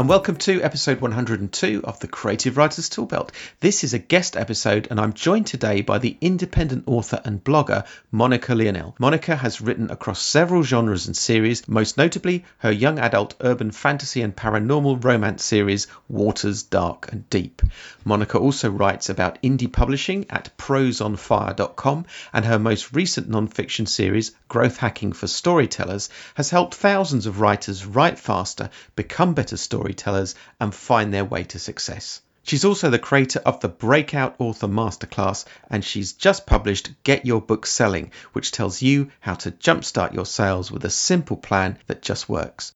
and welcome to episode 102 of the Creative Writers Toolbelt. This is a guest episode, and I'm joined today by the independent author and blogger Monica Leonelle. Monica has written across several genres and series, most notably her young adult urban fantasy and paranormal romance series Waters Dark and Deep. Monica also writes about indie publishing at proseonfire.com, and her most recent non-fiction series, Growth Hacking for Storytellers, has helped thousands of writers write faster, become better storytellers storytellers and find their way to success. She's also the creator of the Breakout Author Masterclass, and she's just published Get Your Book Selling, which tells you how to jumpstart your sales with a simple plan that just works.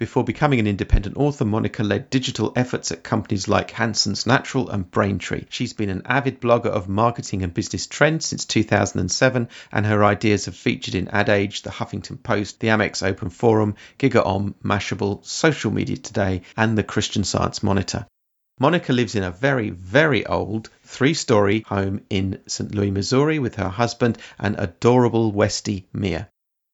Before becoming an independent author, Monica led digital efforts at companies like Hansen's Natural and Braintree. She's been an avid blogger of marketing and business trends since 2007, and her ideas have featured in Ad Age, The Huffington Post, the Amex Open Forum, GigaOM, Mashable, Social Media Today, and the Christian Science Monitor. Monica lives in a very, very old three story home in St. Louis, Missouri with her husband and adorable Westie Mia.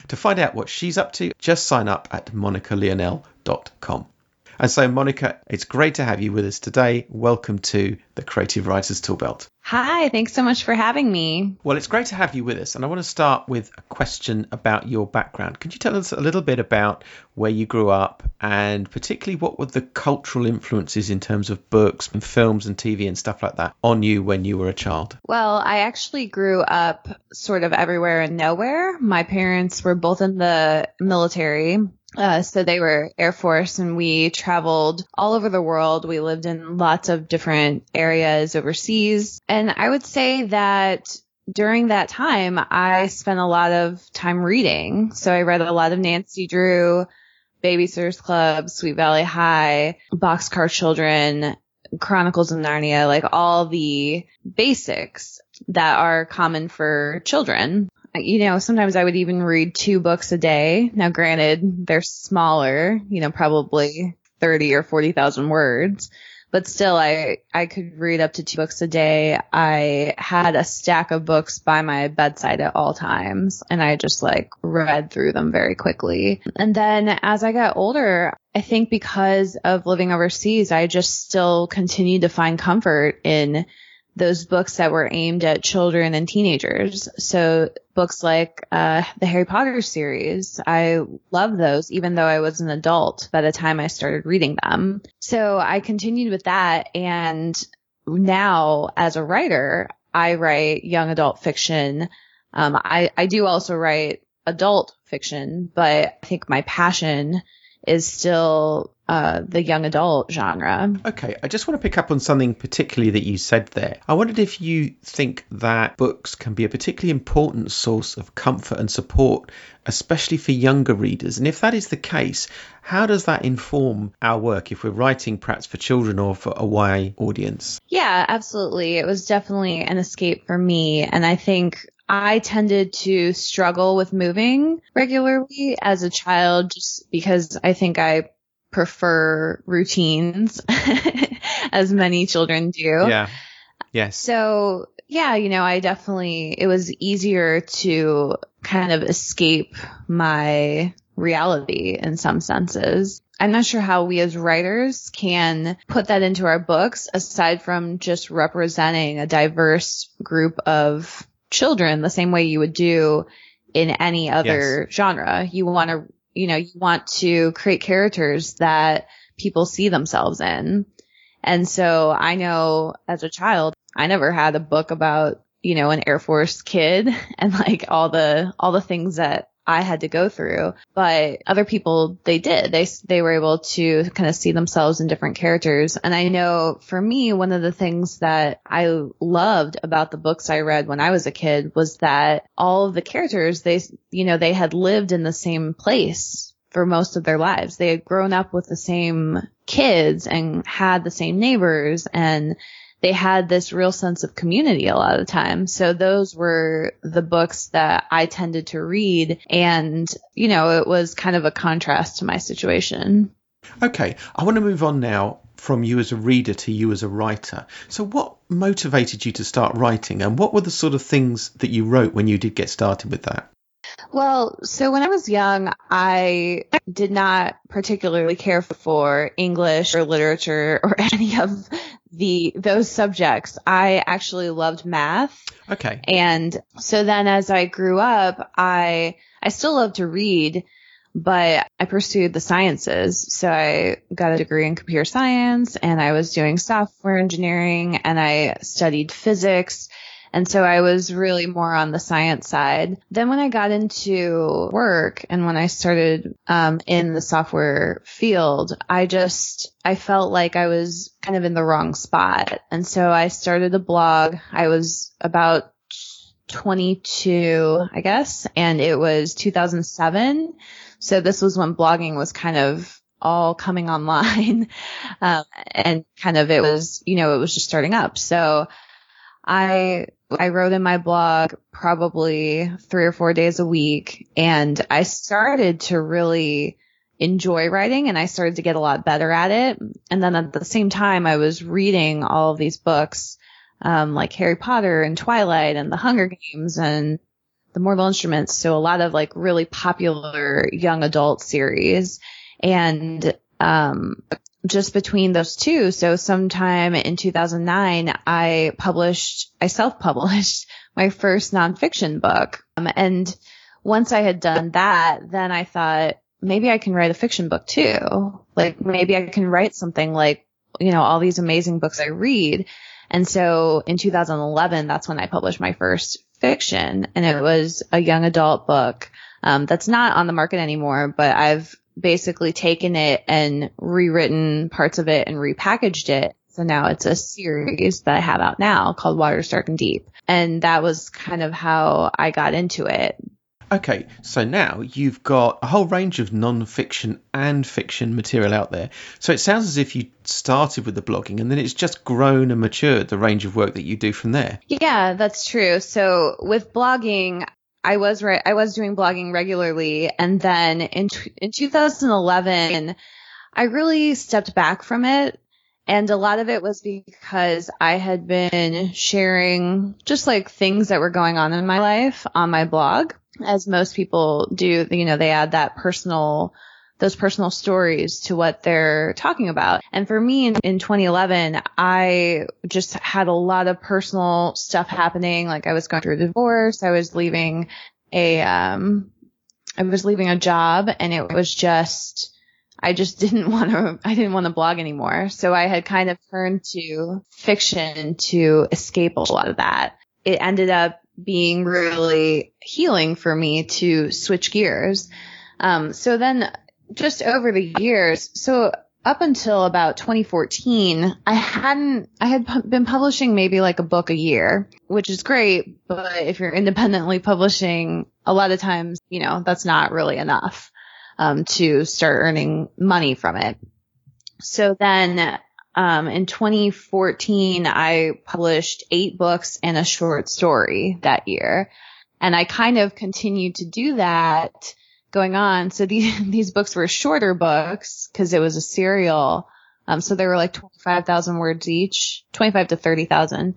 To find out what she's up to, just sign up at monicaleonelle.com. And so, Monica, it's great to have you with us today. Welcome to the Creative Writers Toolbelt. Hi, thanks so much for having me. Well, it's great to have you with us. And I want to start with a question about your background. Could you tell us a little bit about where you grew up and particularly what were the cultural influences in terms of books and films and TV and stuff like that on you when you were a child? Well, I actually grew up sort of everywhere and nowhere. My parents were both in the military. Uh, so they were Air Force and we traveled all over the world. We lived in lots of different areas overseas. And I would say that during that time, I spent a lot of time reading. So I read a lot of Nancy Drew, Babysitters Club, Sweet Valley High, Boxcar Children, Chronicles of Narnia, like all the basics that are common for children you know, sometimes I would even read two books a day. Now, granted, they're smaller, you know, probably 30 or 40,000 words, but still I, I could read up to two books a day. I had a stack of books by my bedside at all times and I just like read through them very quickly. And then as I got older, I think because of living overseas, I just still continued to find comfort in those books that were aimed at children and teenagers. So books like uh, the Harry Potter series, I love those, even though I was an adult by the time I started reading them. So I continued with that, and now as a writer, I write young adult fiction. Um, I I do also write adult fiction, but I think my passion is still uh, the young adult genre. Okay, I just want to pick up on something particularly that you said there. I wondered if you think that books can be a particularly important source of comfort and support, especially for younger readers. And if that is the case, how does that inform our work if we're writing perhaps for children or for a YA audience? Yeah, absolutely. It was definitely an escape for me. And I think I tended to struggle with moving regularly as a child just because I think I prefer routines as many children do. Yeah. Yes. So yeah, you know, I definitely, it was easier to kind of escape my reality in some senses. I'm not sure how we as writers can put that into our books aside from just representing a diverse group of children the same way you would do in any other yes. genre. You want to, you know, you want to create characters that people see themselves in. And so I know as a child, I never had a book about, you know, an Air Force kid and like all the, all the things that I had to go through, but other people, they did. They, they were able to kind of see themselves in different characters. And I know for me, one of the things that I loved about the books I read when I was a kid was that all of the characters, they, you know, they had lived in the same place for most of their lives. They had grown up with the same kids and had the same neighbors and they had this real sense of community a lot of the time. So those were the books that I tended to read. And, you know, it was kind of a contrast to my situation. Okay. I want to move on now from you as a reader to you as a writer. So, what motivated you to start writing, and what were the sort of things that you wrote when you did get started with that? Well, so when I was young, I did not particularly care for English or literature or any of the those subjects. I actually loved math. Okay. And so then as I grew up, I I still love to read, but I pursued the sciences. So I got a degree in computer science and I was doing software engineering and I studied physics and so I was really more on the science side. Then when I got into work and when I started um, in the software field, I just, I felt like I was kind of in the wrong spot. And so I started a blog. I was about 22, I guess, and it was 2007. So this was when blogging was kind of all coming online. Um, and kind of it was, you know, it was just starting up. So I I wrote in my blog probably three or four days a week and I started to really enjoy writing and I started to get a lot better at it. And then at the same time, I was reading all of these books, um, like Harry Potter and Twilight and the Hunger Games and the Mortal Instruments. So a lot of like really popular young adult series. And, um, just between those two. So sometime in 2009, I published, I self-published my first nonfiction book. Um, and once I had done that, then I thought maybe I can write a fiction book too. Like maybe I can write something like, you know, all these amazing books I read. And so in 2011, that's when I published my first fiction and it was a young adult book. Um, that's not on the market anymore, but I've basically taken it and rewritten parts of it and repackaged it. So now it's a series that I have out now called Waters Dark and Deep. And that was kind of how I got into it. Okay, so now you've got a whole range of non-fiction and fiction material out there. So it sounds as if you started with the blogging and then it's just grown and matured the range of work that you do from there. Yeah, that's true. So with blogging, I was right. I was doing blogging regularly, and then in in 2011, I really stepped back from it, and a lot of it was because I had been sharing just like things that were going on in my life on my blog, as most people do. You know, they add that personal those personal stories to what they're talking about. And for me in, in 2011, I just had a lot of personal stuff happening. Like I was going through a divorce. I was leaving a, um, I was leaving a job and it was just, I just didn't want to, I didn't want to blog anymore. So I had kind of turned to fiction to escape a lot of that. It ended up being really healing for me to switch gears. Um, so then just over the years, so up until about 2014, I hadn't, I had pu- been publishing maybe like a book a year, which is great. But if you're independently publishing, a lot of times, you know, that's not really enough, um, to start earning money from it. So then, um, in 2014, I published eight books and a short story that year. And I kind of continued to do that going on. So these, these books were shorter books because it was a serial. Um, so they were like 25,000 words each, 25 to 30,000.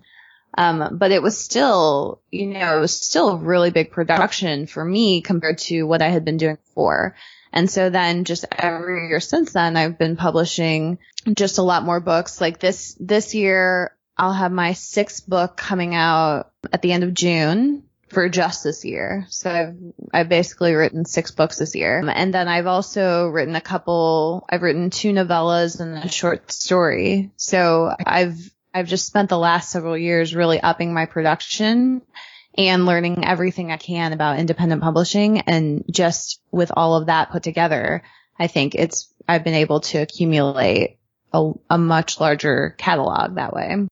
Um, but it was still, you know, it was still a really big production for me compared to what I had been doing before. And so then just every year since then, I've been publishing just a lot more books. Like this, this year, I'll have my sixth book coming out at the end of June for just this year. So I've, I've basically written six books this year. Um, and then I've also written a couple, I've written two novellas and a short story. So I've, I've just spent the last several years really upping my production and learning everything I can about independent publishing. And just with all of that put together, I think it's, I've been able to accumulate a, a much larger catalog that way.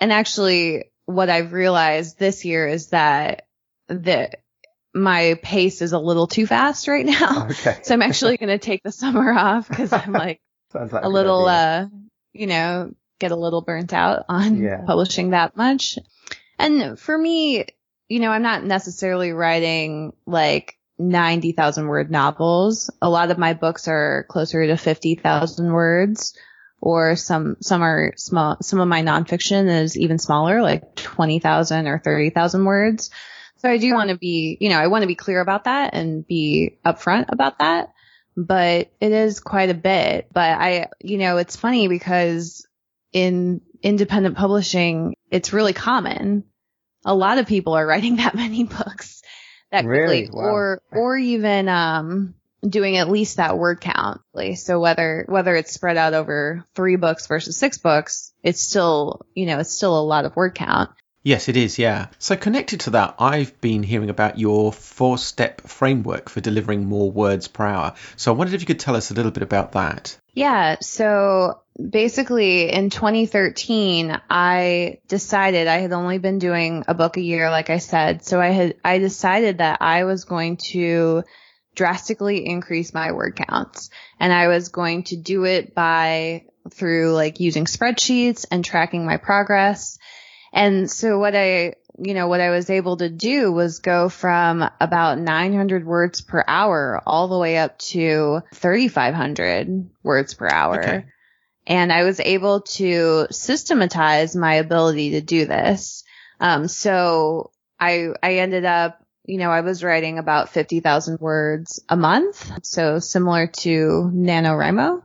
And actually, what I've realized this year is that that my pace is a little too fast right now. Okay. so I'm actually going to take the summer off because I'm like, like a little, uh, you know, get a little burnt out on Yeah. publishing that much. And for me, you know, I'm not necessarily writing like 90,000 word novels. A lot of my books are closer to 50,000 words or some, some are small, some of my nonfiction is even smaller, like 20,000 or 30,000 words. So I do want to be, you know, I want to be clear about that and be upfront about that, but it is quite a bit. But I, you know, it's funny because in independent publishing, it's really common. A lot of people are writing that many books that really? quickly, wow. or or even um, doing at least that word count. So whether whether it's spread out over three books versus six books, it's still you know it's still a lot of word count. Yes, it is. Yeah. So connected to that, I've been hearing about your four-step framework for delivering more words per hour. So I wondered if you could tell us a little bit about that. Yeah. So basically in 2013, I decided I had only been doing a book a year, like I said. So I had, I decided that I was going to drastically increase my word counts and I was going to do it by through like using spreadsheets and tracking my progress. And so what I, you know, what I was able to do was go from about 900 words per hour all the way up to 3,500 words per hour. Okay and I was able to systematize my ability to do this. Um, so I, I ended up, you know, I was writing about 50,000 words a month. So similar to NaNoWriMo,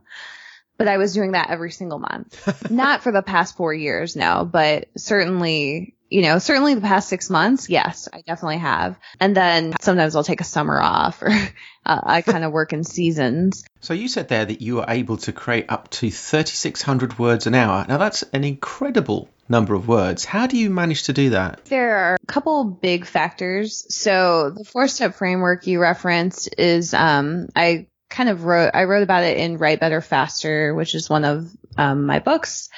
but I was doing that every single month. Not for the past four years, no, but certainly you know, certainly the past six months, yes, I definitely have. And then sometimes I'll take a summer off or uh, I kind of work in seasons. So you said there that you were able to create up to 3,600 words an hour. Now that's an incredible number of words. How do you manage to do that? There are a couple big factors. So the four step framework you referenced is, um, I kind of wrote, I wrote about it in Write Better Faster, which is one of um, my books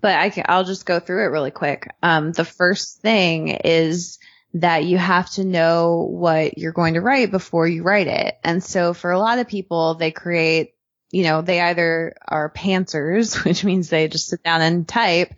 but I can, I'll just go through it really quick. Um, the first thing is that you have to know what you're going to write before you write it. And so for a lot of people, they create, you know, they either are pantsers, which means they just sit down and type,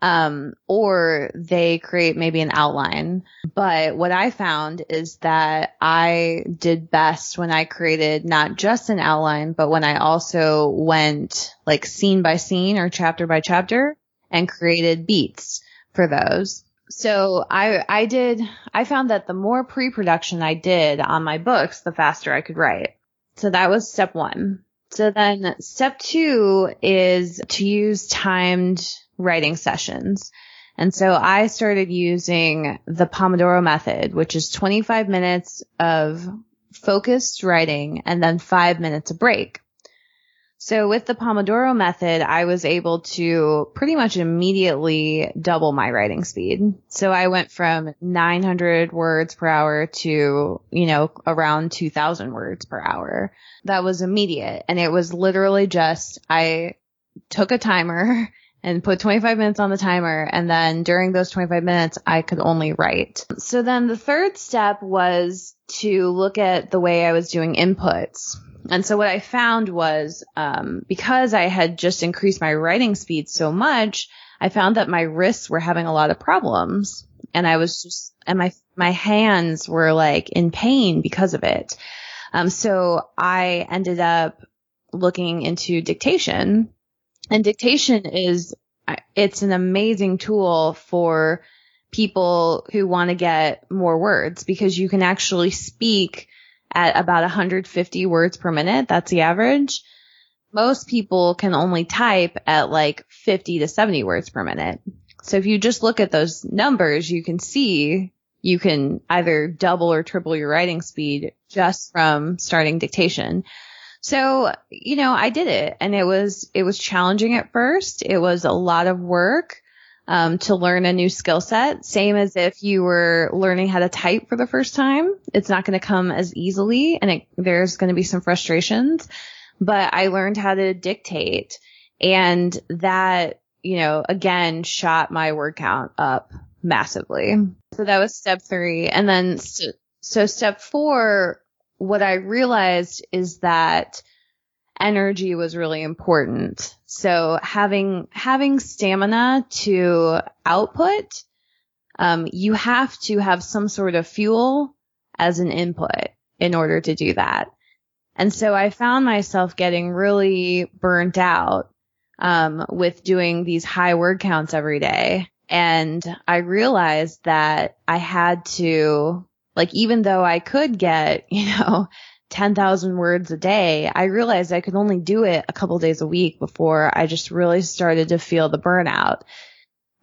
um, or they create maybe an outline. But what I found is that I did best when I created not just an outline, but when I also went like scene by scene or chapter by chapter and created beats for those. So I, I did, I found that the more pre-production I did on my books, the faster I could write. So that was step one. So then step two is to use timed writing sessions. And so I started using the Pomodoro method, which is 25 minutes of focused writing and then five minutes of break. So with the Pomodoro method, I was able to pretty much immediately double my writing speed. So I went from 900 words per hour to, you know, around 2000 words per hour. That was immediate. And it was literally just, I took a timer and put 25 minutes on the timer. And then during those 25 minutes, I could only write. So then the third step was to look at the way I was doing inputs. And so what I found was, um, because I had just increased my writing speed so much, I found that my wrists were having a lot of problems and I was just, and my, my hands were like in pain because of it. Um, so I ended up looking into dictation and dictation is, uh, it's an amazing tool for people who want to get more words because you can actually speak at about 150 words per minute. That's the average. Most people can only type at like 50 to 70 words per minute. So if you just look at those numbers, you can see you can either double or triple your writing speed just from starting dictation. So, you know, I did it and it was, it was challenging at first. It was a lot of work um, to learn a new skill set. Same as if you were learning how to type for the first time. It's not going to come as easily and it, there's going to be some frustrations, but I learned how to dictate and that, you know, again, shot my word count up massively. So that was step three. And then, st- so step four, what I realized is that energy was really important. So having, having stamina to output, um, you have to have some sort of fuel as an input in order to do that. And so I found myself getting really burnt out um, with doing these high word counts every day. And I realized that I had to, like, even though I could get, you know, 10,000 words a day, I realized I could only do it a couple days a week before I just really started to feel the burnout.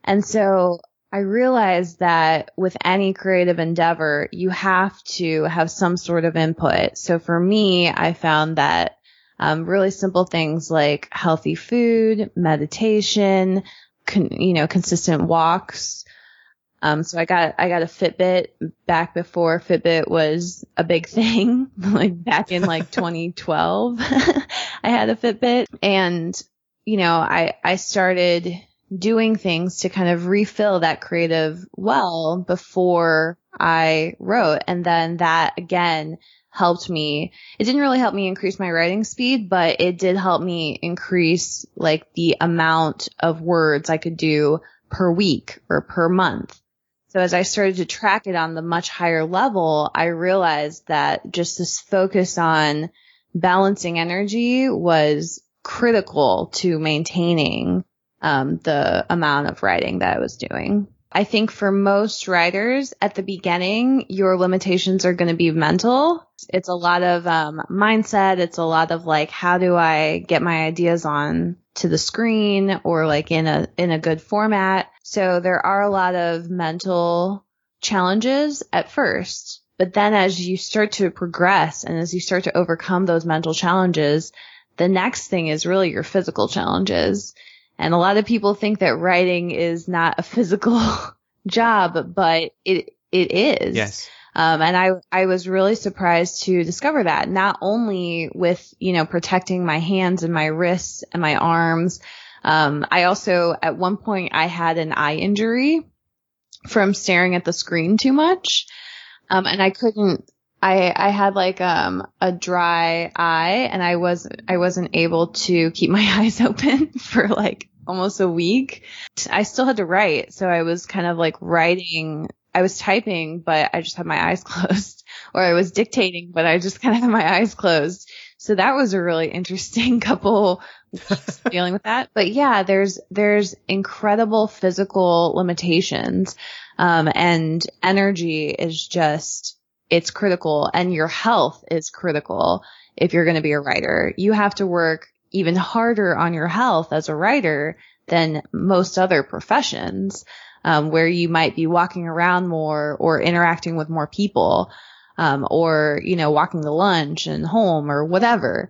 And so I realized that with any creative endeavor, you have to have some sort of input. So for me, I found that um, really simple things like healthy food, meditation, con- you know, consistent walks. Um, so I got, I got a Fitbit back before Fitbit was a big thing, like back in like 2012. I had a Fitbit and, you know, I, I started doing things to kind of refill that creative well before I wrote. And then that again helped me. It didn't really help me increase my writing speed, but it did help me increase like the amount of words I could do per week or per month. So as I started to track it on the much higher level, I realized that just this focus on balancing energy was critical to maintaining um, the amount of writing that I was doing. I think for most writers at the beginning, your limitations are going to be mental. It's a lot of um, mindset. It's a lot of like, how do I get my ideas on to the screen or like in a in a good format. So there are a lot of mental challenges at first. But then as you start to progress and as you start to overcome those mental challenges, the next thing is really your physical challenges. And a lot of people think that writing is not a physical job, but it, it is. Yes. Um, and I, I was really surprised to discover that not only with, you know, protecting my hands and my wrists and my arms. Um, I also, at one point I had an eye injury from staring at the screen too much. Um, and I couldn't, I, I had like, um, a dry eye and I was, I wasn't able to keep my eyes open for like almost a week. I still had to write. So I was kind of like writing, I was typing, but I just had my eyes closed or I was dictating, but I just kind of had my eyes closed. So that was a really interesting couple dealing with that. But yeah, there's, there's incredible physical limitations. Um, and energy is just, it's critical and your health is critical if you're going to be a writer. You have to work even harder on your health as a writer than most other professions, um, where you might be walking around more or interacting with more people, um, or, you know, walking to lunch and home or whatever.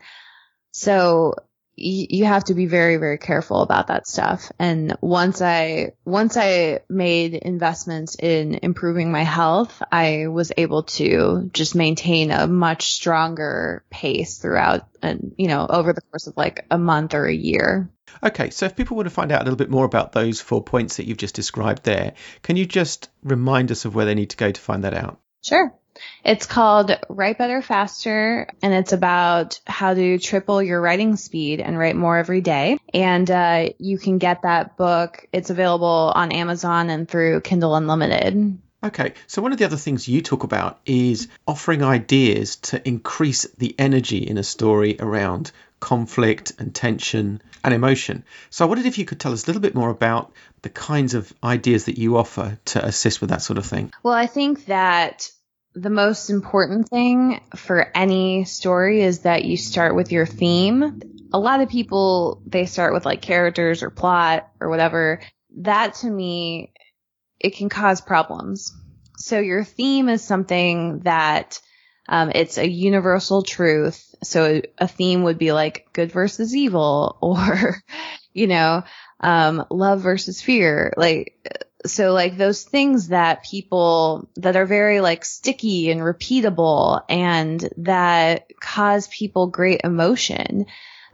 So you have to be very, very careful about that stuff. And once I, once I made investments in improving my health, I was able to just maintain a much stronger pace throughout and, you know, over the course of like a month or a year. Okay. So if people want to find out a little bit more about those four points that you've just described there, can you just remind us of where they need to go to find that out? Sure. It's called Write Better Faster, and it's about how to triple your writing speed and write more every day. And uh, you can get that book. It's available on Amazon and through Kindle Unlimited. Okay, so one of the other things you talk about is offering ideas to increase the energy in a story around conflict and tension and emotion. So I wondered if you could tell us a little bit more about the kinds of ideas that you offer to assist with that sort of thing. Well, I think that the most important thing for any story is that you start with your theme. A lot of people, they start with like characters or plot or whatever. That to me, it can cause problems. So your theme is something that um, it's a universal truth. So a theme would be like good versus evil or, you know, um, love versus fear. Like so like those things that people that are very like sticky and repeatable and that cause people great emotion.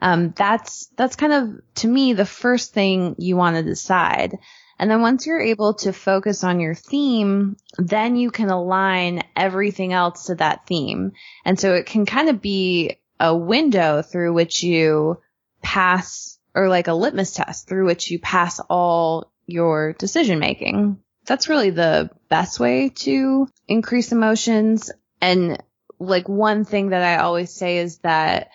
Um, that's, that's kind of to me the first thing you want to decide. And then once you're able to focus on your theme, then you can align everything else to that theme. And so it can kind of be a window through which you pass or like a litmus test through which you pass all your decision making. That's really the best way to increase emotions. And like one thing that I always say is that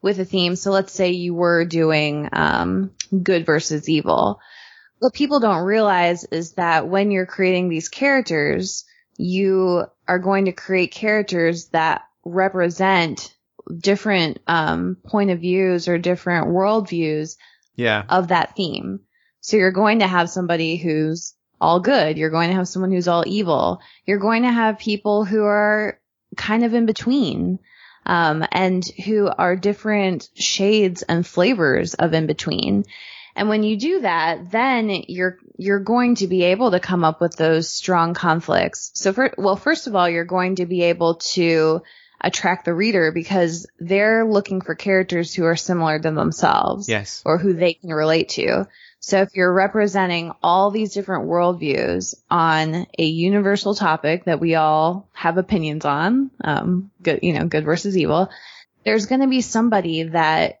with a theme. So let's say you were doing um, good versus evil. What people don't realize is that when you're creating these characters, you are going to create characters that represent different um, point of views or different worldviews Yeah. of that theme. So you're going to have somebody who's all good. You're going to have someone who's all evil. You're going to have people who are kind of in between, um, and who are different shades and flavors of in between. And when you do that, then you're, you're going to be able to come up with those strong conflicts. So for, well, first of all, you're going to be able to attract the reader because they're looking for characters who are similar to themselves Yes. or who they can relate to. So if you're representing all these different worldviews on a universal topic that we all have opinions on, um, good, you know, good versus evil, there's going to be somebody that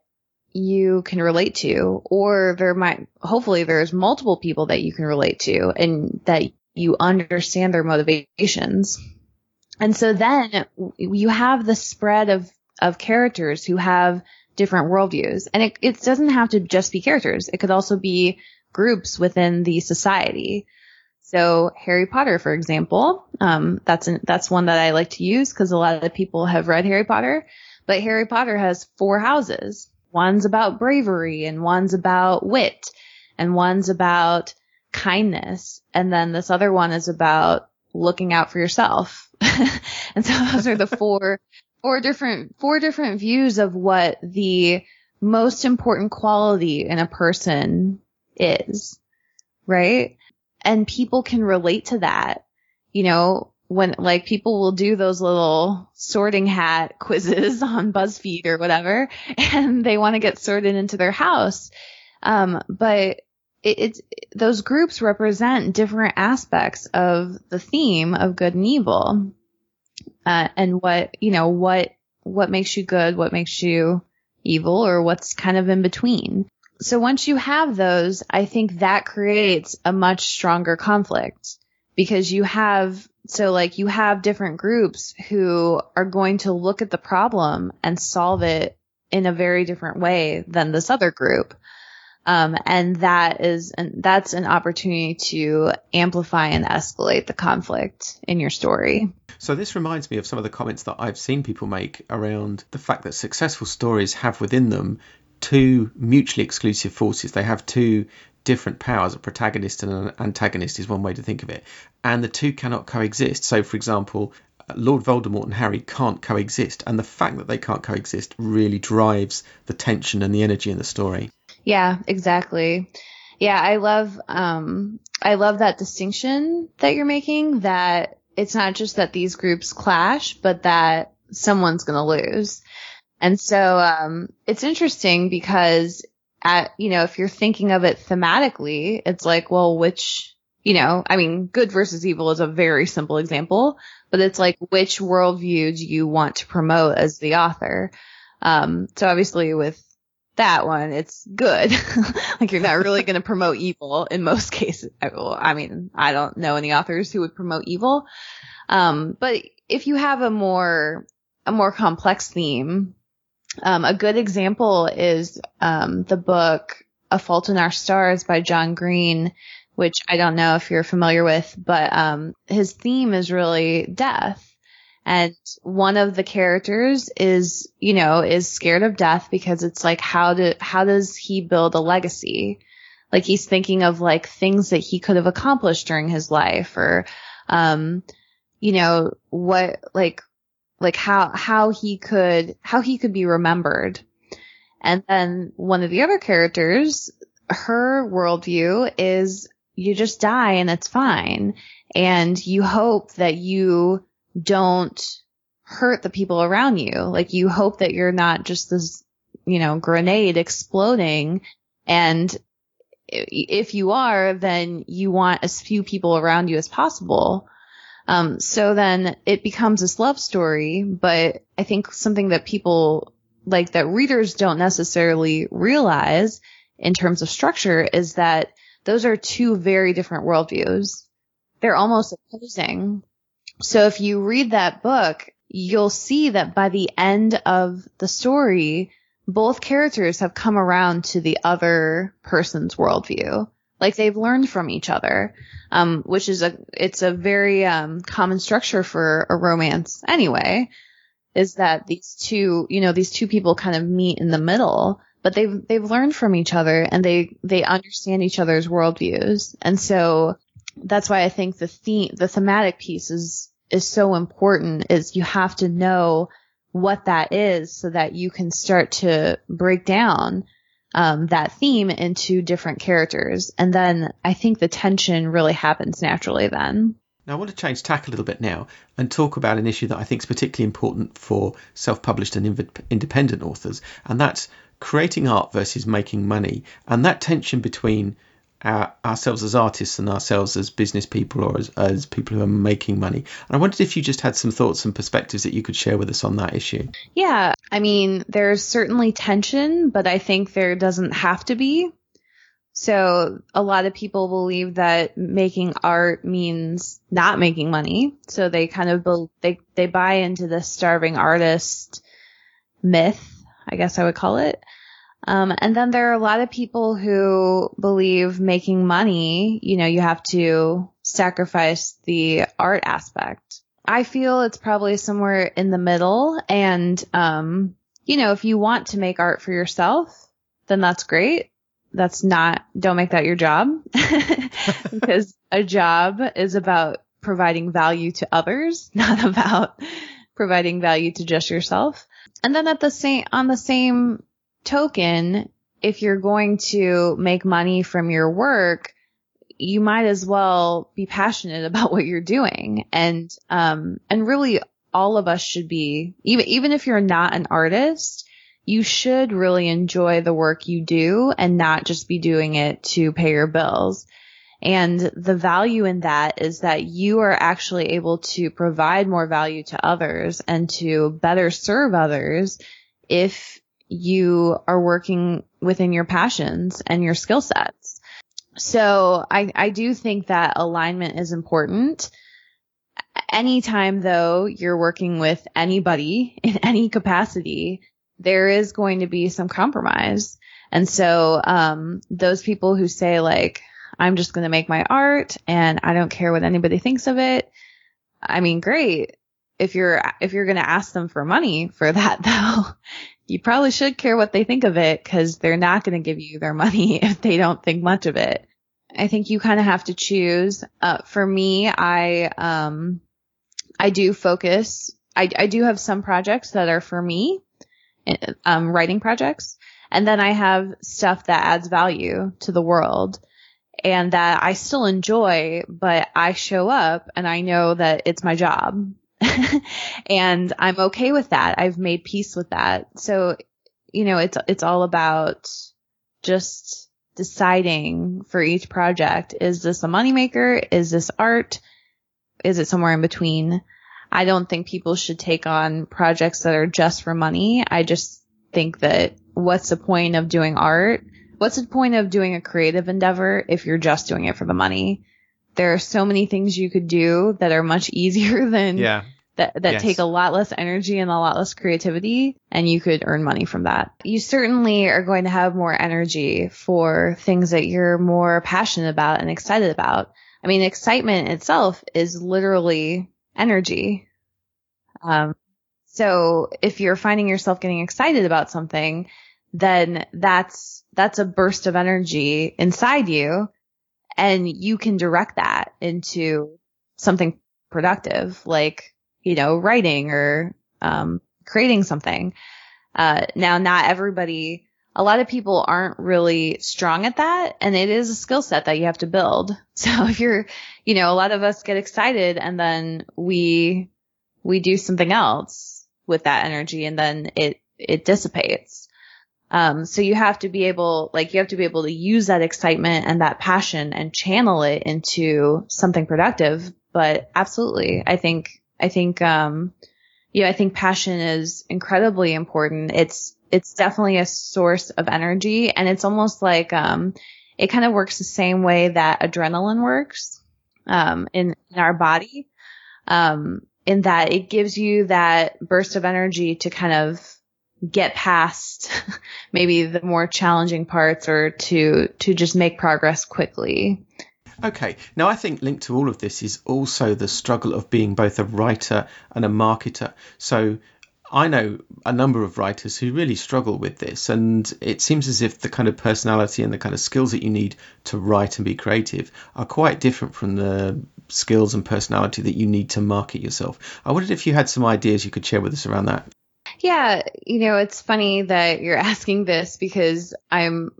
you can relate to, or there might, hopefully there's multiple people that you can relate to and that you understand their motivations. And so then you have the spread of, of characters who have different worldviews. And it, it doesn't have to just be characters. It could also be groups within the society. So Harry Potter, for example, um, that's an, that's one that I like to use because a lot of people have read Harry Potter. But Harry Potter has four houses. One's about bravery, and one's about wit, and one's about kindness, and then this other one is about looking out for yourself. and so those are the four four different four different views of what the most important quality in a person is, right? And people can relate to that. You know, when like people will do those little sorting hat quizzes on BuzzFeed or whatever, and they want to get sorted into their house. Um, but it, it's those groups represent different aspects of the theme of good and evil uh, and what you know what what makes you good, what makes you evil, or what's kind of in between. So once you have those, I think that creates a much stronger conflict because you have so like you have different groups who are going to look at the problem and solve it in a very different way than this other group. Um, and that is, and that's an opportunity to amplify and escalate the conflict in your story. So this reminds me of some of the comments that I've seen people make around the fact that successful stories have within them two mutually exclusive forces. They have two different powers. A protagonist and an antagonist is one way to think of it. And the two cannot coexist. So, for example, Lord Voldemort and Harry can't coexist. And the fact that they can't coexist really drives the tension and the energy in the story. Yeah, exactly. Yeah, I love um I love that distinction that you're making that it's not just that these groups clash, but that someone's going to lose. And so um it's interesting because at you know, if you're thinking of it thematically, it's like, well, which you know, I mean, good versus evil is a very simple example, but it's like which worldview do you want to promote as the author? Um, so obviously with that one, it's good. like you're not really going to promote evil in most cases. I, mean, I don't know any authors who would promote evil. Um, but if you have a more, a more complex theme, um, a good example is, um, the book A Fault in Our Stars by John Green, which I don't know if you're familiar with, but, um, his theme is really death. And one of the characters is, you know, is scared of death because it's like, how do, how does he build a legacy? Like he's thinking of like things that he could have accomplished during his life or, um, you know, what, like, like how, how he could, how he could be remembered. And then one of the other characters, her worldview is you just die and it's fine. And you hope that you, don't hurt the people around you. Like you hope that you're not just this, you know, grenade exploding. And if you are, then you want as few people around you as possible. Um, so then it becomes this love story, but I think something that people like that readers don't necessarily realize in terms of structure is that those are two very different worldviews. They're almost opposing. So if you read that book, you'll see that by the end of the story, both characters have come around to the other person's worldview. Like they've learned from each other, um, which is a, it's a very, um, common structure for a romance anyway, is that these two, you know, these two people kind of meet in the middle, but they've, they've learned from each other and they, they understand each other's worldviews. And so that's why I think the theme, the thematic piece is, is so important is you have to know what that is so that you can start to break down um, that theme into different characters. And then I think the tension really happens naturally then. Now, I want to change tack a little bit now and talk about an issue that I think is particularly important for self published and independent authors, and that's creating art versus making money. And that tension between our, ourselves as artists and ourselves as business people or as, as people who are making money. And I wondered if you just had some thoughts and perspectives that you could share with us on that issue. Yeah, I mean, there's certainly tension, but I think there doesn't have to be. So a lot of people believe that making art means not making money. So they kind of be, they they buy into the starving artist myth, I guess I would call it. Um, and then there are a lot of people who believe making money, you know, you have to sacrifice the art aspect. I feel it's probably somewhere in the middle. And, um, you know, if you want to make art for yourself, then that's great. That's not, don't make that your job because a job is about providing value to others, not about providing value to just yourself. And then at the same, on the same token, if you're going to make money from your work, you might as well be passionate about what you're doing. And, um, and really all of us should be, even, even if you're not an artist, you should really enjoy the work you do and not just be doing it to pay your bills. And the value in that is that you are actually able to provide more value to others and to better serve others if you are working within your passions and your skill sets. So I, I do think that alignment is important. Anytime though you're working with anybody in any capacity, there is going to be some compromise. And so, um, those people who say like, I'm just going to make my art and I don't care what anybody thinks of it. I mean, great. If you're, if you're going to ask them for money for that though, you probably should care what they think of it because they're not going to give you their money if they don't think much of it. I think you kind of have to choose. Uh, for me, I, um, I do focus. I, I do have some projects that are for me, um, writing projects. And then I have stuff that adds value to the world and that I still enjoy, but I show up and I know that it's my job and I'm okay with that. I've made peace with that. So, you know, it's, it's all about just deciding for each project. Is this a moneymaker? Is this art? Is it somewhere in between? I don't think people should take on projects that are just for money. I just think that what's the point of doing art? What's the point of doing a creative endeavor if you're just doing it for the money? There are so many things you could do that are much easier than yeah that that yes. take a lot less energy and a lot less creativity and you could earn money from that. You certainly are going to have more energy for things that you're more passionate about and excited about. I mean, excitement itself is literally energy. Um, so if you're finding yourself getting excited about something, then that's, that's a burst of energy inside you and you can direct that into something productive, like you know, writing or um, creating something. Uh, now, not everybody, a lot of people aren't really strong at that, and it is a skill set that you have to build. So if you're, you know, a lot of us get excited and then we we do something else with that energy, and then it it dissipates. Um, so you have to be able, like, you have to be able to use that excitement and that passion and channel it into something productive. But absolutely, I think I think, um, yeah, I think passion is incredibly important. It's, it's definitely a source of energy and it's almost like, um, it kind of works the same way that adrenaline works, um, in, in our body. Um, in that it gives you that burst of energy to kind of get past maybe the more challenging parts or to to just make progress quickly. Okay. Now, I think linked to all of this is also the struggle of being both a writer and a marketer. So, I know a number of writers who really struggle with this, and it seems as if the kind of personality and the kind of skills that you need to write and be creative are quite different from the skills and personality that you need to market yourself. I wondered if you had some ideas you could share with us around that. Yeah, you know, it's funny that you're asking this because I'm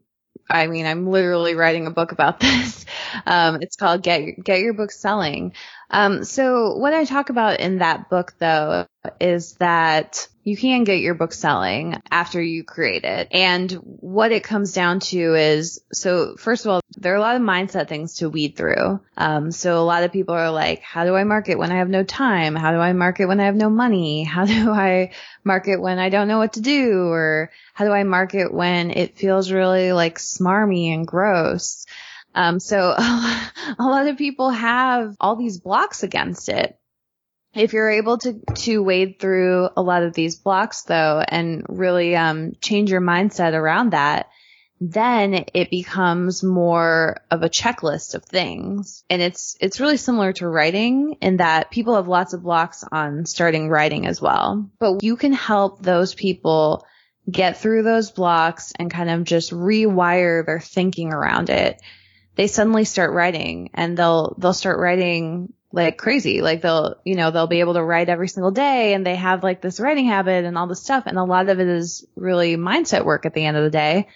I mean, I'm literally writing a book about this. Um, it's called Get Get Your Book Selling. Um, so what I talk about in that book though is that you can get your book selling after you create it. And what it comes down to is, so first of all, there are a lot of mindset things to weed through. Um, so a lot of people are like, how do I market when I have no time? How do I market when I have no money? How do I market when I don't know what to do? Or how do I market when it feels really like smarmy and gross? Um, so a lot of people have all these blocks against it. If you're able to, to wade through a lot of these blocks though and really, um, change your mindset around that, then it becomes more of a checklist of things. And it's, it's really similar to writing in that people have lots of blocks on starting writing as well. But you can help those people get through those blocks and kind of just rewire their thinking around it they suddenly start writing and they'll they'll start writing like crazy. Like they'll, you know, they'll be able to write every single day and they have like this writing habit and all this stuff. And a lot of it is really mindset work at the end of the day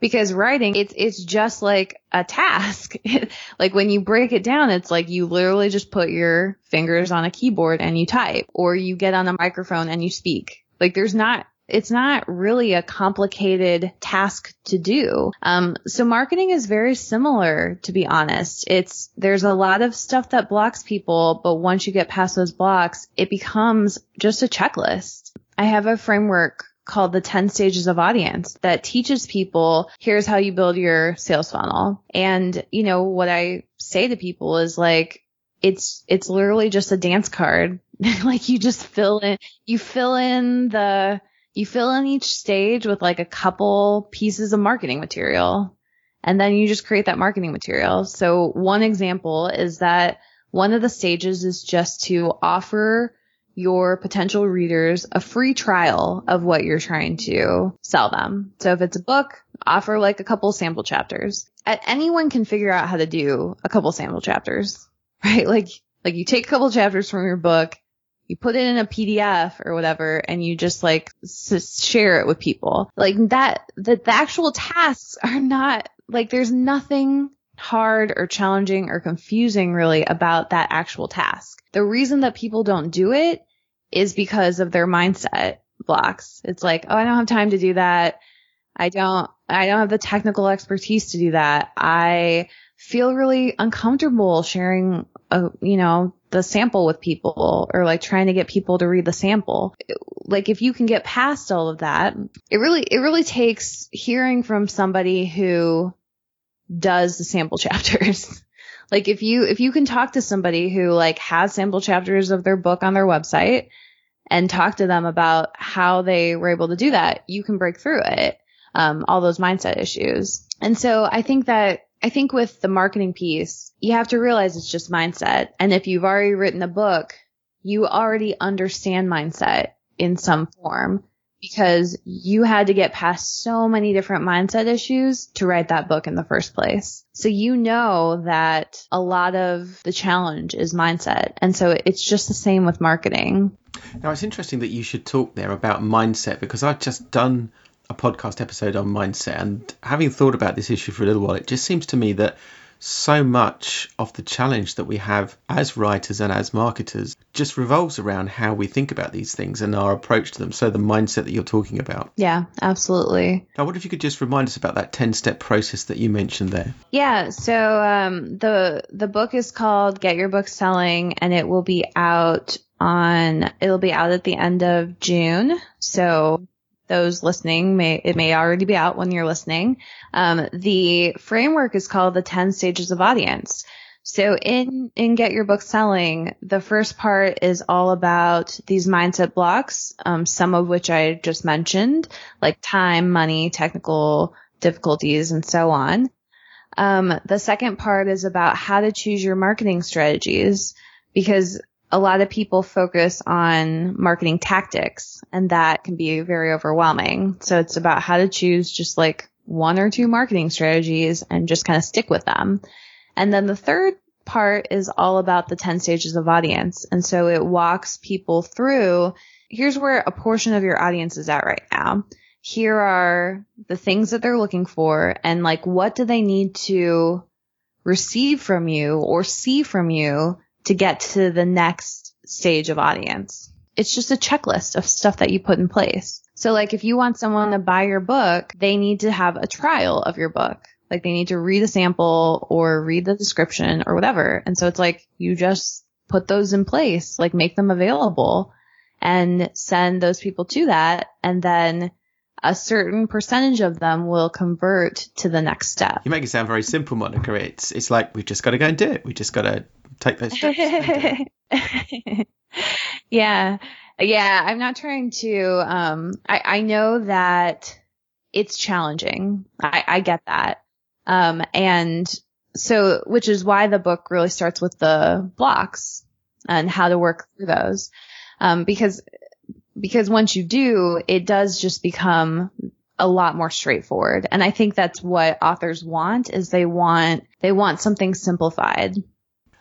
because writing, it's, it's just like a task. like when you break it down, it's like you literally just put your fingers on a keyboard and you type or you get on a microphone and you speak. Like there's not it's not really a complicated task to do. Um, so marketing is very similar, to be honest. It's, there's a lot of stuff that blocks people, but once you get past those blocks, it becomes just a checklist. I have a framework called the 10 stages of audience that teaches people here's how you build your sales funnel. And, you know, what I say to people is like, it's, it's literally just a dance card. like you just fill in, you fill in the, you fill in each stage with like a couple pieces of marketing material and then you just create that marketing material. So one example is that one of the stages is just to offer your potential readers a free trial of what you're trying to sell them. So if it's a book, offer like a couple sample chapters. Anyone can figure out how to do a couple sample chapters, right? Like, like you take a couple chapters from your book, you put it in a PDF or whatever and you just like s- share it with people. Like that, the, the actual tasks are not like there's nothing hard or challenging or confusing really about that actual task. The reason that people don't do it is because of their mindset blocks. It's like, oh, I don't have time to do that. I don't, I don't have the technical expertise to do that. I feel really uncomfortable sharing a, you know, the sample with people or like trying to get people to read the sample. Like if you can get past all of that, it really, it really takes hearing from somebody who does the sample chapters. like if you, if you can talk to somebody who like has sample chapters of their book on their website and talk to them about how they were able to do that, you can break through it. Um, all those mindset issues. And so I think that I think with the marketing piece, you have to realize it's just mindset. And if you've already written a book, you already understand mindset in some form because you had to get past so many different mindset issues to write that book in the first place. So you know that a lot of the challenge is mindset. And so it's just the same with marketing. Now it's interesting that you should talk there about mindset because I've just done a podcast episode on mindset, and having thought about this issue for a little while, it just seems to me that so much of the challenge that we have as writers and as marketers just revolves around how we think about these things and our approach to them. So the mindset that you're talking about. Yeah, absolutely. I wonder if you could just remind us about that 10 step process that you mentioned there. Yeah. So, um, the, the book is called Get Your Book Selling and it will be out on, it'll be out at the end of June. So those listening may it may already be out when you're listening. Um, the framework is called the 10 stages of audience. So in, in Get Your Book Selling, the first part is all about these mindset blocks, um, some of which I just mentioned, like time, money, technical difficulties, and so on. Um, the second part is about how to choose your marketing strategies because a lot of people focus on marketing tactics and that can be very overwhelming. So it's about how to choose just like one or two marketing strategies and just kind of stick with them. And then the third part is all about the 10 stages of audience. And so it walks people through here's where a portion of your audience is at right now. Here are the things that they're looking for and like what do they need to receive from you or see from you to get to the next stage of audience. It's just a checklist of stuff that you put in place. So like if you want someone to buy your book, they need to have a trial of your book. Like they need to read a sample or read the description or whatever. And so it's like you just put those in place, like make them available and send those people to that. And then a certain percentage of them will convert to the next step. You make it sound very simple, Monica. It's it's like we've just got to go and do it. We just got to take those steps. yeah. Yeah. I'm not trying to, um, I, I know that it's challenging. I, I get that. Um, and so, which is why the book really starts with the blocks and how to work through those. Um, because, because once you do, it does just become a lot more straightforward. And I think that's what authors want is they want, they want something simplified.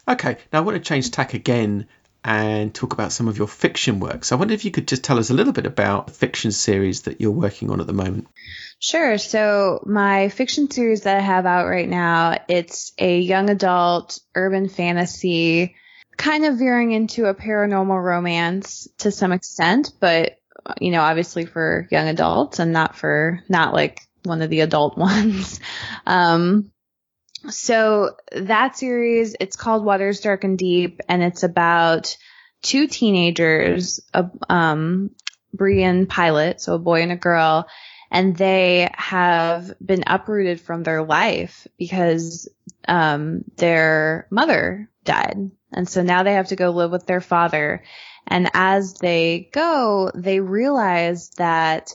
Okay. Now I want to change tack again and talk about some of your fiction works. I wonder if you could just tell us a little bit about the fiction series that you're working on at the moment. Sure. So my fiction series that I have out right now, it's a young adult urban fantasy, kind of veering into a paranormal romance to some extent, but you know, obviously for young adults and not for not like one of the adult ones. Um, so that series, it's called Waters Dark and Deep, and it's about two teenagers, a um, Brian Pilot, so a boy and a girl, and they have been uprooted from their life because um, their mother died, and so now they have to go live with their father. And as they go, they realize that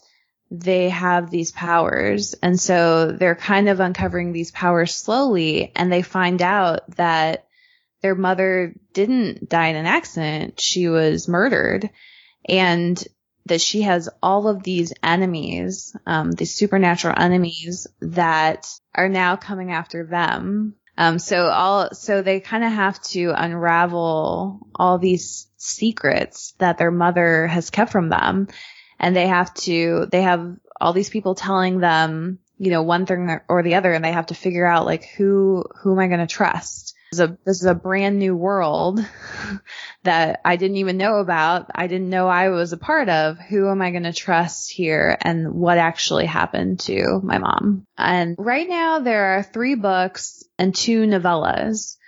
they have these powers. And so they're kind of uncovering these powers slowly and they find out that their mother didn't die in an accident. She was murdered and that she has all of these enemies, um, these supernatural enemies that are now coming after them. Um, so all, so they kind of have to unravel all these secrets that their mother has kept from them and they have to, they have all these people telling them, you know, one thing or the other, and they have to figure out like who, who am I going to trust? This is, a, this is a brand new world that I didn't even know about. I didn't know I was a part of. Who am I going to trust here and what actually happened to my mom? And right now there are three books and two novellas.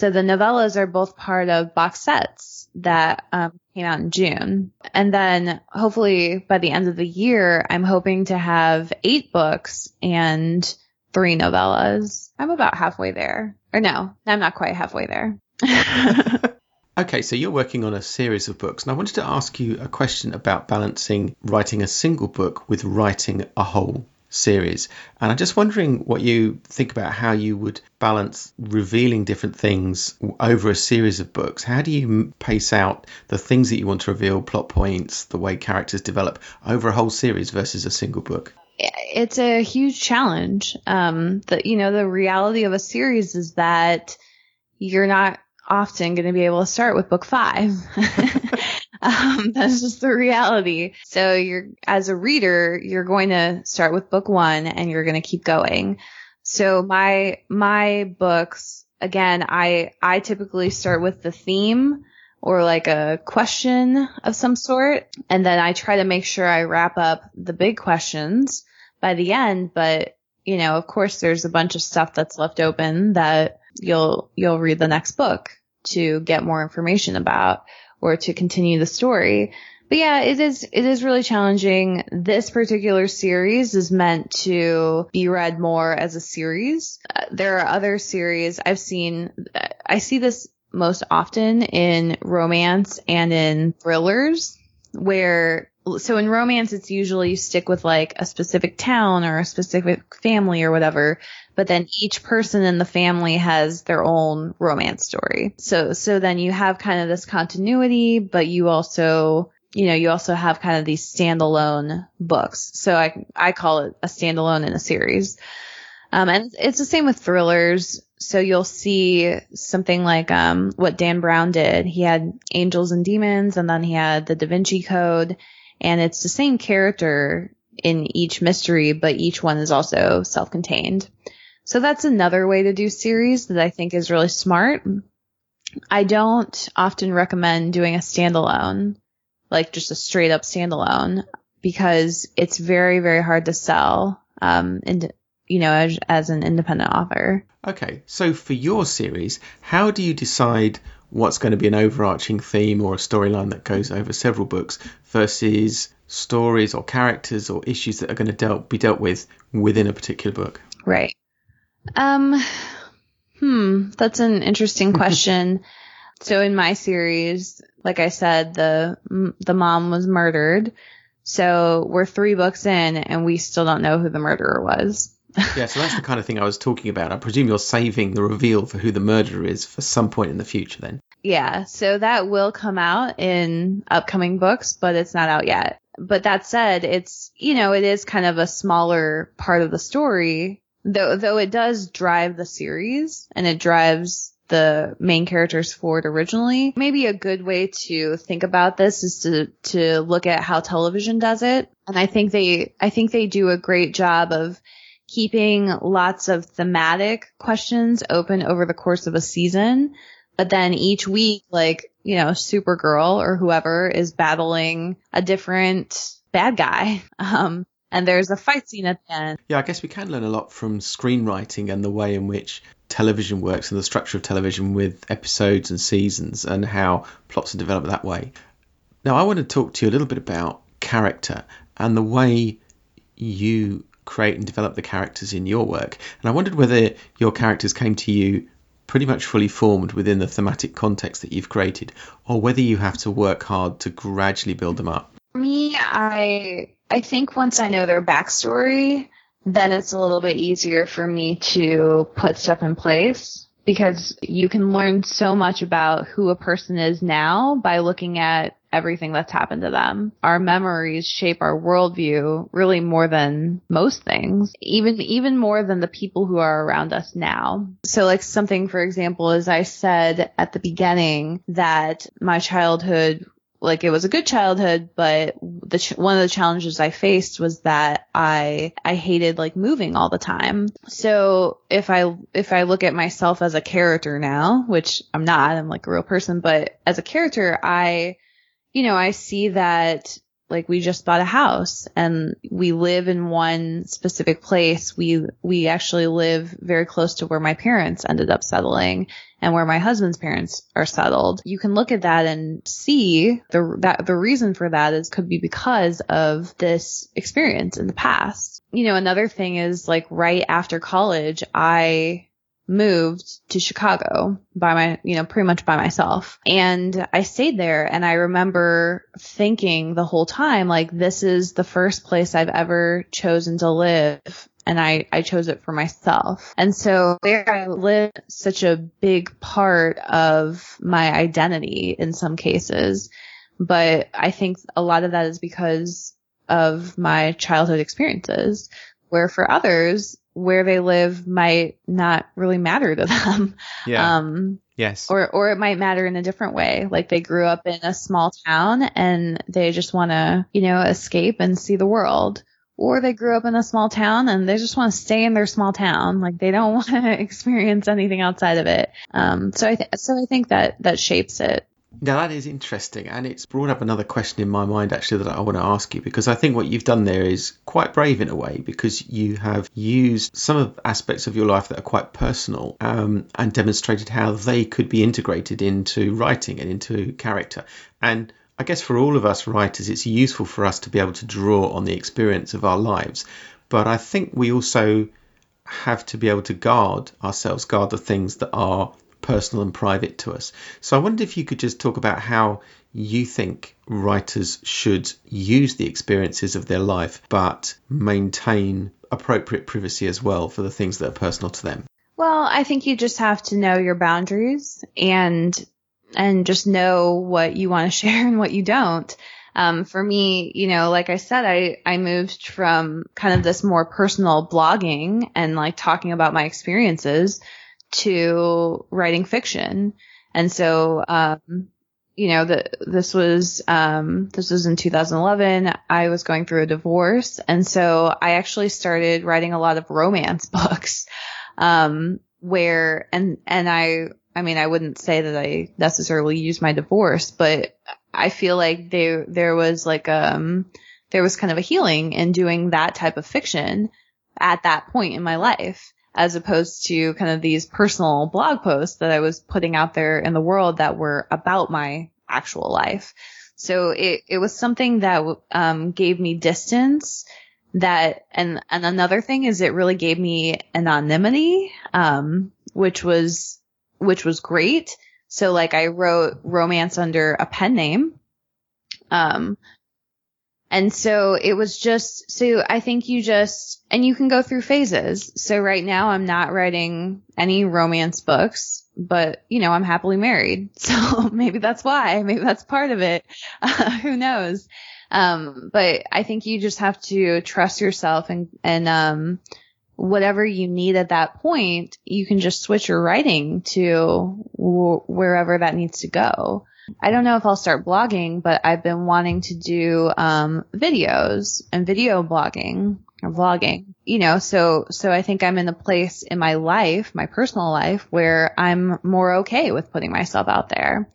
So the novellas are both part of box sets that um, came out in June. And then hopefully by the end of the year, I'm hoping to have eight books and three novellas. I'm about halfway there. Or no, I'm not quite halfway there. okay, so you're working on a series of books, and I wanted to ask you a question about balancing writing a single book with writing a whole series. And I'm just wondering what you think about how you would balance revealing different things over a series of books. How do you pace out the things that you want to reveal, plot points, the way characters develop over a whole series versus a single book? It's a huge challenge. Um, the, you know, the reality of a series is that you're not often going to be able to start with book five. Um, that's just the reality. So you're, as a reader, you're going to start with book one and you're going to keep going. So my, my books, again, I, I typically start with the theme or like a question of some sort. And then I try to make sure I wrap up the big questions by the end. But, you know, of course there's a bunch of stuff that's left open that you'll, you'll read the next book to get more information about or to continue the story. but yeah, it is it is really challenging. This particular series is meant to be read more as a series. Uh, there are other series I've seen. I see this most often in romance and in thrillers, where so in romance it's usually you stick with like a specific town or a specific family or whatever but then each person in the family has their own romance story so so then you have kind of this continuity but you also you know, you also have kind of these standalone books. So I, I call it a standalone in a series. Um, and it's the same with thrillers. So you'll see something like, um, what Dan Brown did. He had Angels and Demons and then he had the Da Vinci Code and it's the same character in each mystery, but each one is also self-contained. So that's another way to do series that I think is really smart. I don't often recommend doing a standalone like just a straight up standalone because it's very, very hard to sell. Um, and you know, as, as an independent author. Okay. So for your series, how do you decide what's going to be an overarching theme or a storyline that goes over several books versus stories or characters or issues that are going to dealt, be dealt with within a particular book? Right. Um, hmm, that's an interesting question. so in my series, like I said, the the mom was murdered. So we're three books in, and we still don't know who the murderer was. yeah, so that's the kind of thing I was talking about. I presume you're saving the reveal for who the murderer is for some point in the future, then. Yeah, so that will come out in upcoming books, but it's not out yet. But that said, it's you know it is kind of a smaller part of the story, though though it does drive the series and it drives the main characters forward originally. Maybe a good way to think about this is to, to look at how television does it. And I think they, I think they do a great job of keeping lots of thematic questions open over the course of a season. But then each week, like, you know, Supergirl or whoever is battling a different bad guy. Um, and there's a fight scene at the end. Yeah, I guess we can learn a lot from screenwriting and the way in which television works and the structure of television with episodes and seasons and how plots are developed that way. Now, I want to talk to you a little bit about character and the way you create and develop the characters in your work. And I wondered whether your characters came to you pretty much fully formed within the thematic context that you've created, or whether you have to work hard to gradually build them up. For me, I I think once I know their backstory, then it's a little bit easier for me to put stuff in place because you can learn so much about who a person is now by looking at everything that's happened to them. Our memories shape our worldview really more than most things, even, even more than the people who are around us now. So like something, for example, as I said at the beginning that my childhood like it was a good childhood, but the ch- one of the challenges I faced was that I I hated like moving all the time. So if I if I look at myself as a character now, which I'm not, I'm like a real person, but as a character, I you know, I see that like we just bought a house and we live in one specific place. We, we actually live very close to where my parents ended up settling and where my husband's parents are settled. You can look at that and see the, that the reason for that is could be because of this experience in the past. You know, another thing is like right after college, I moved to Chicago by my, you know, pretty much by myself. And I stayed there and I remember thinking the whole time, like, this is the first place I've ever chosen to live. And I, I chose it for myself. And so there I lived such a big part of my identity in some cases. But I think a lot of that is because of my childhood experiences where for others, where they live might not really matter to them. Yeah. Um, yes. Or, or it might matter in a different way. Like they grew up in a small town and they just want to, you know, escape and see the world. Or they grew up in a small town and they just want to stay in their small town. Like they don't want to experience anything outside of it. Um, so I, th- so I think that, that shapes it. Now that is interesting, and it's brought up another question in my mind actually that I want to ask you because I think what you've done there is quite brave in a way because you have used some of aspects of your life that are quite personal um, and demonstrated how they could be integrated into writing and into character. And I guess for all of us writers, it's useful for us to be able to draw on the experience of our lives. But I think we also have to be able to guard ourselves, guard the things that are personal and private to us. So I wonder if you could just talk about how you think writers should use the experiences of their life but maintain appropriate privacy as well for the things that are personal to them. Well, I think you just have to know your boundaries and and just know what you want to share and what you don't. Um, for me, you know, like I said, I, I moved from kind of this more personal blogging and like talking about my experiences to writing fiction. And so, um, you know, the, this was, um, this was in 2011. I was going through a divorce. And so I actually started writing a lot of romance books, um, where, and, and I, I mean, I wouldn't say that I necessarily used my divorce, but I feel like there, there was like, um, there was kind of a healing in doing that type of fiction at that point in my life as opposed to kind of these personal blog posts that I was putting out there in the world that were about my actual life. So it, it was something that, um, gave me distance that, and, and another thing is it really gave me anonymity, um, which was, which was great. So like I wrote romance under a pen name. Um, and so it was just, so I think you just, and you can go through phases. So right now I'm not writing any romance books, but you know, I'm happily married. So maybe that's why, maybe that's part of it. Who knows? Um, but I think you just have to trust yourself and, and, um, whatever you need at that point, you can just switch your writing to w- wherever that needs to go. I don't know if I'll start blogging, but I've been wanting to do um, videos and video blogging or vlogging. You know, so so I think I'm in a place in my life, my personal life, where I'm more okay with putting myself out there.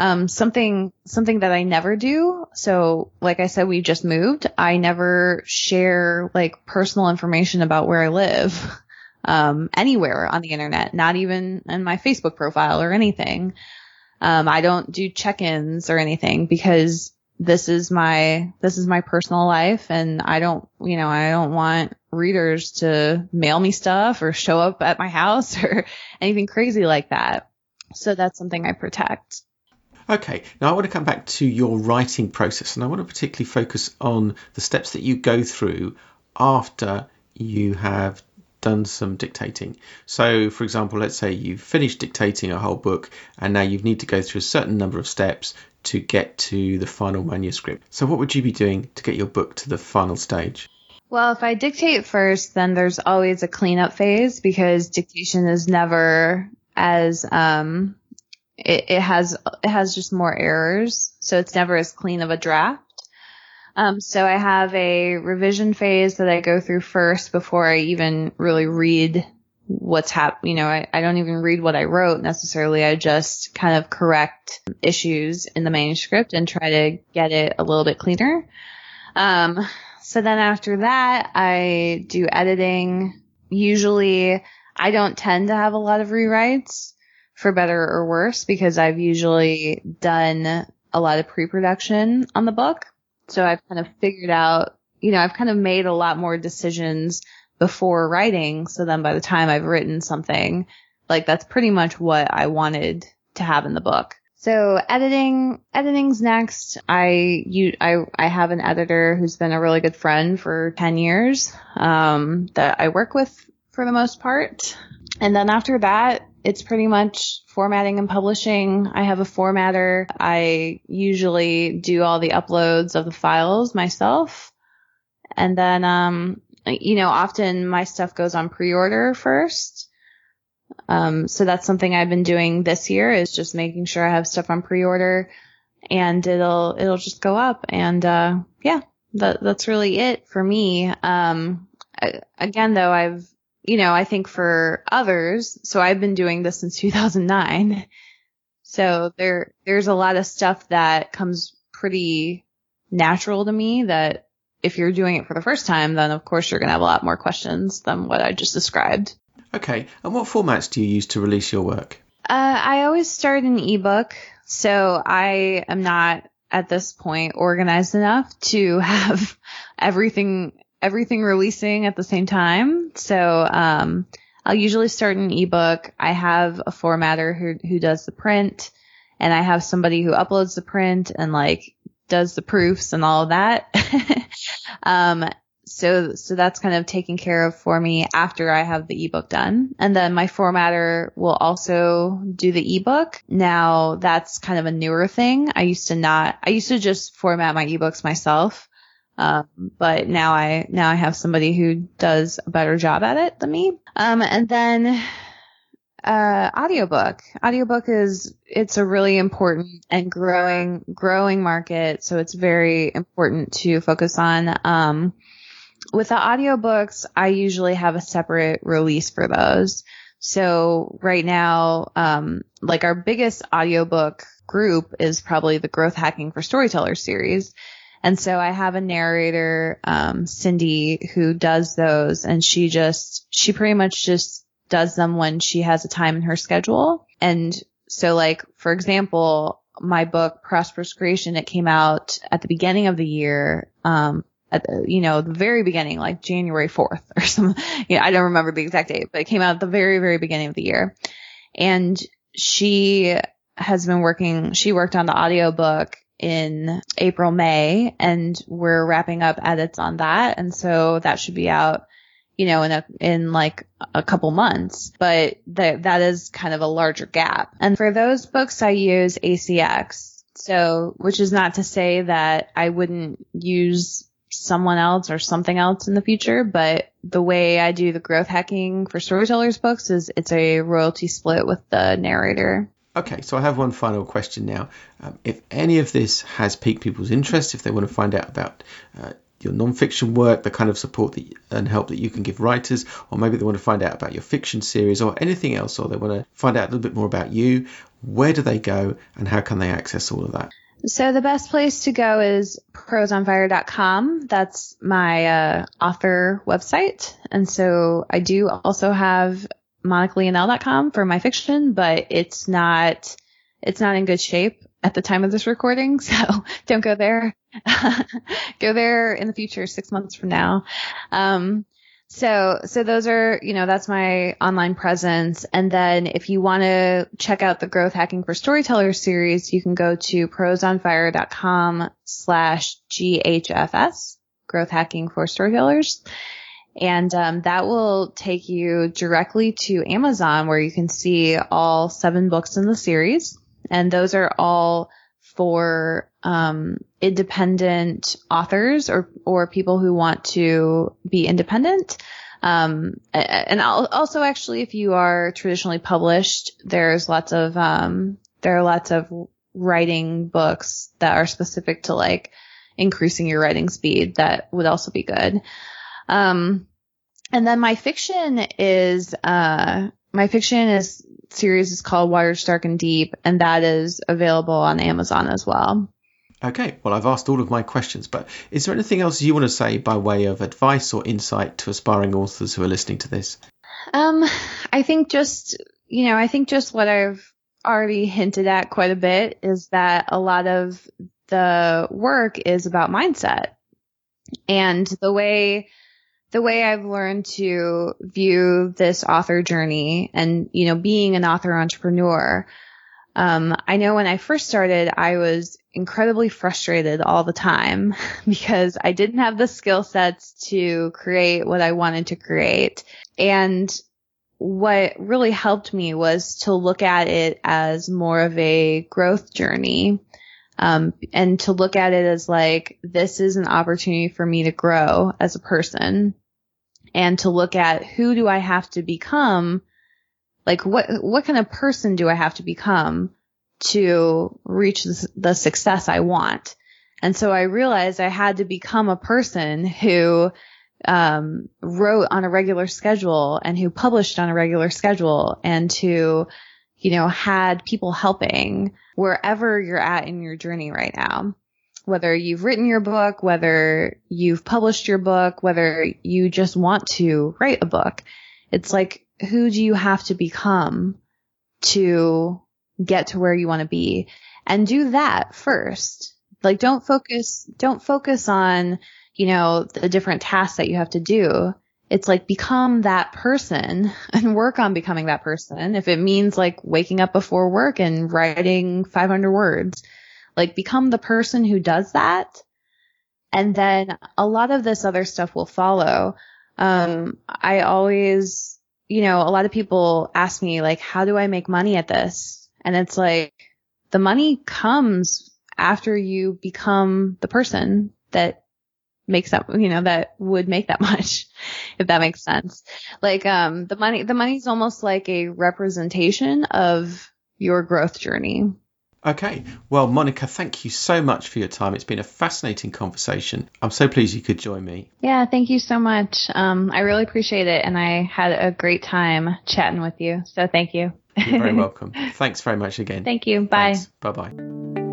Um, something something that I never do. So, like I said, we just moved. I never share like personal information about where I live. Um, anywhere on the internet, not even in my Facebook profile or anything. Um, I don't do check-ins or anything because this is my, this is my personal life and I don't, you know, I don't want readers to mail me stuff or show up at my house or anything crazy like that. So that's something I protect. Okay, now I want to come back to your writing process and I want to particularly focus on the steps that you go through after you have done some dictating. So, for example, let's say you've finished dictating a whole book and now you need to go through a certain number of steps to get to the final manuscript. So, what would you be doing to get your book to the final stage? Well, if I dictate first, then there's always a cleanup phase because dictation is never as um it, it has it has just more errors, so it's never as clean of a draft. Um, so I have a revision phase that I go through first before I even really read what's hap, you know, I, I don't even read what I wrote necessarily. I just kind of correct issues in the manuscript and try to get it a little bit cleaner. Um, so then after that, I do editing. Usually I don't tend to have a lot of rewrites for better or worse because I've usually done a lot of pre-production on the book. So I've kind of figured out, you know, I've kind of made a lot more decisions before writing. So then by the time I've written something, like that's pretty much what I wanted to have in the book. So editing, editing's next. I, you, I, I have an editor who's been a really good friend for 10 years, um, that I work with for the most part. And then after that, it's pretty much formatting and publishing. I have a formatter. I usually do all the uploads of the files myself. And then, um, you know, often my stuff goes on pre-order first. Um, so that's something I've been doing this year is just making sure I have stuff on pre-order and it'll, it'll just go up. And, uh, yeah, that, that's really it for me. Um, I, again, though, I've, you know, I think for others, so I've been doing this since 2009. So there, there's a lot of stuff that comes pretty natural to me that if you're doing it for the first time, then of course you're going to have a lot more questions than what I just described. Okay. And what formats do you use to release your work? Uh, I always start an ebook. So I am not at this point organized enough to have everything everything releasing at the same time. So um, I'll usually start an ebook. I have a formatter who who does the print, and I have somebody who uploads the print and like does the proofs and all of that. um, so so that's kind of taken care of for me after I have the ebook done. And then my formatter will also do the ebook. Now that's kind of a newer thing. I used to not I used to just format my ebooks myself. Um, but now I now I have somebody who does a better job at it than me. Um, and then uh, audiobook. Audiobook is it's a really important and growing growing market, so it's very important to focus on. Um, with the audiobooks, I usually have a separate release for those. So right now, um, like our biggest audiobook group is probably the Growth Hacking for Storytellers series. And so I have a narrator, um, Cindy, who does those and she just, she pretty much just does them when she has a time in her schedule. And so like, for example, my book, Prosperous Creation, it came out at the beginning of the year. Um, at the, you know, the very beginning, like January 4th or some, yeah, I don't remember the exact date, but it came out at the very, very beginning of the year. And she has been working, she worked on the audiobook in April, May, and we're wrapping up edits on that. And so that should be out, you know, in a, in like a couple months, but that, that is kind of a larger gap. And for those books, I use ACX. So, which is not to say that I wouldn't use someone else or something else in the future, but the way I do the growth hacking for storytellers books is it's a royalty split with the narrator. Okay, so I have one final question now. Um, if any of this has piqued people's interest, if they want to find out about uh, your non-fiction work, the kind of support that, and help that you can give writers, or maybe they want to find out about your fiction series or anything else, or they want to find out a little bit more about you, where do they go and how can they access all of that? So the best place to go is proseonfire.com. That's my uh, author website. And so I do also have monicaleonelle.com for my fiction, but it's not, it's not in good shape at the time of this recording. So don't go there. go there in the future, six months from now. Um, so, so those are, you know, that's my online presence. And then if you want to check out the Growth Hacking for Storytellers series, you can go to proseonfire.com slash GHFS, Growth Hacking for Storytellers. And um, that will take you directly to Amazon where you can see all seven books in the series. And those are all for um, independent authors or or people who want to be independent. Um, and also actually, if you are traditionally published, there's lots of um, there are lots of writing books that are specific to like increasing your writing speed that would also be good. Um, and then my fiction is uh, my fiction is series is called Waters Dark and Deep, and that is available on Amazon as well. Okay, well, I've asked all of my questions, but is there anything else you want to say by way of advice or insight to aspiring authors who are listening to this? Um, I think just, you know, I think just what I've already hinted at quite a bit is that a lot of the work is about mindset. And the way, the way I've learned to view this author journey and, you know, being an author entrepreneur, um, I know when I first started, I was incredibly frustrated all the time because I didn't have the skill sets to create what I wanted to create. And what really helped me was to look at it as more of a growth journey. Um, and to look at it as like, this is an opportunity for me to grow as a person and to look at who do I have to become like what, what kind of person do I have to become to reach the, success I want? And so I realized I had to become a person who, um, wrote on a regular schedule and who published on a regular schedule and who, you know, had people helping wherever you're at in your journey right now. Whether you've written your book, whether you've published your book, whether you just want to write a book. It's like who do you have to become to get to where you want to be and do that first Like don't focus, don't focus on, you know, the different tasks that you have to do. It's like become that person and work on becoming that person. If it means like waking up before work and writing 500 words, like become the person who does that. And then a lot of this other stuff will follow. Um, I always, you know, a lot of people ask me like, how do I make money at this? And it's like, the money comes after you become the person that makes that, you know, that would make that much, if that makes sense. Like, um, the money, the money's almost like a representation of your growth journey. Okay. Well, Monica, thank you so much for your time. It's been a fascinating conversation. I'm so pleased you could join me. Yeah, thank you so much. Um, I really appreciate it, and I had a great time chatting with you. So thank you. You're very welcome. Thanks very much again. Thank you. Bye. Bye bye.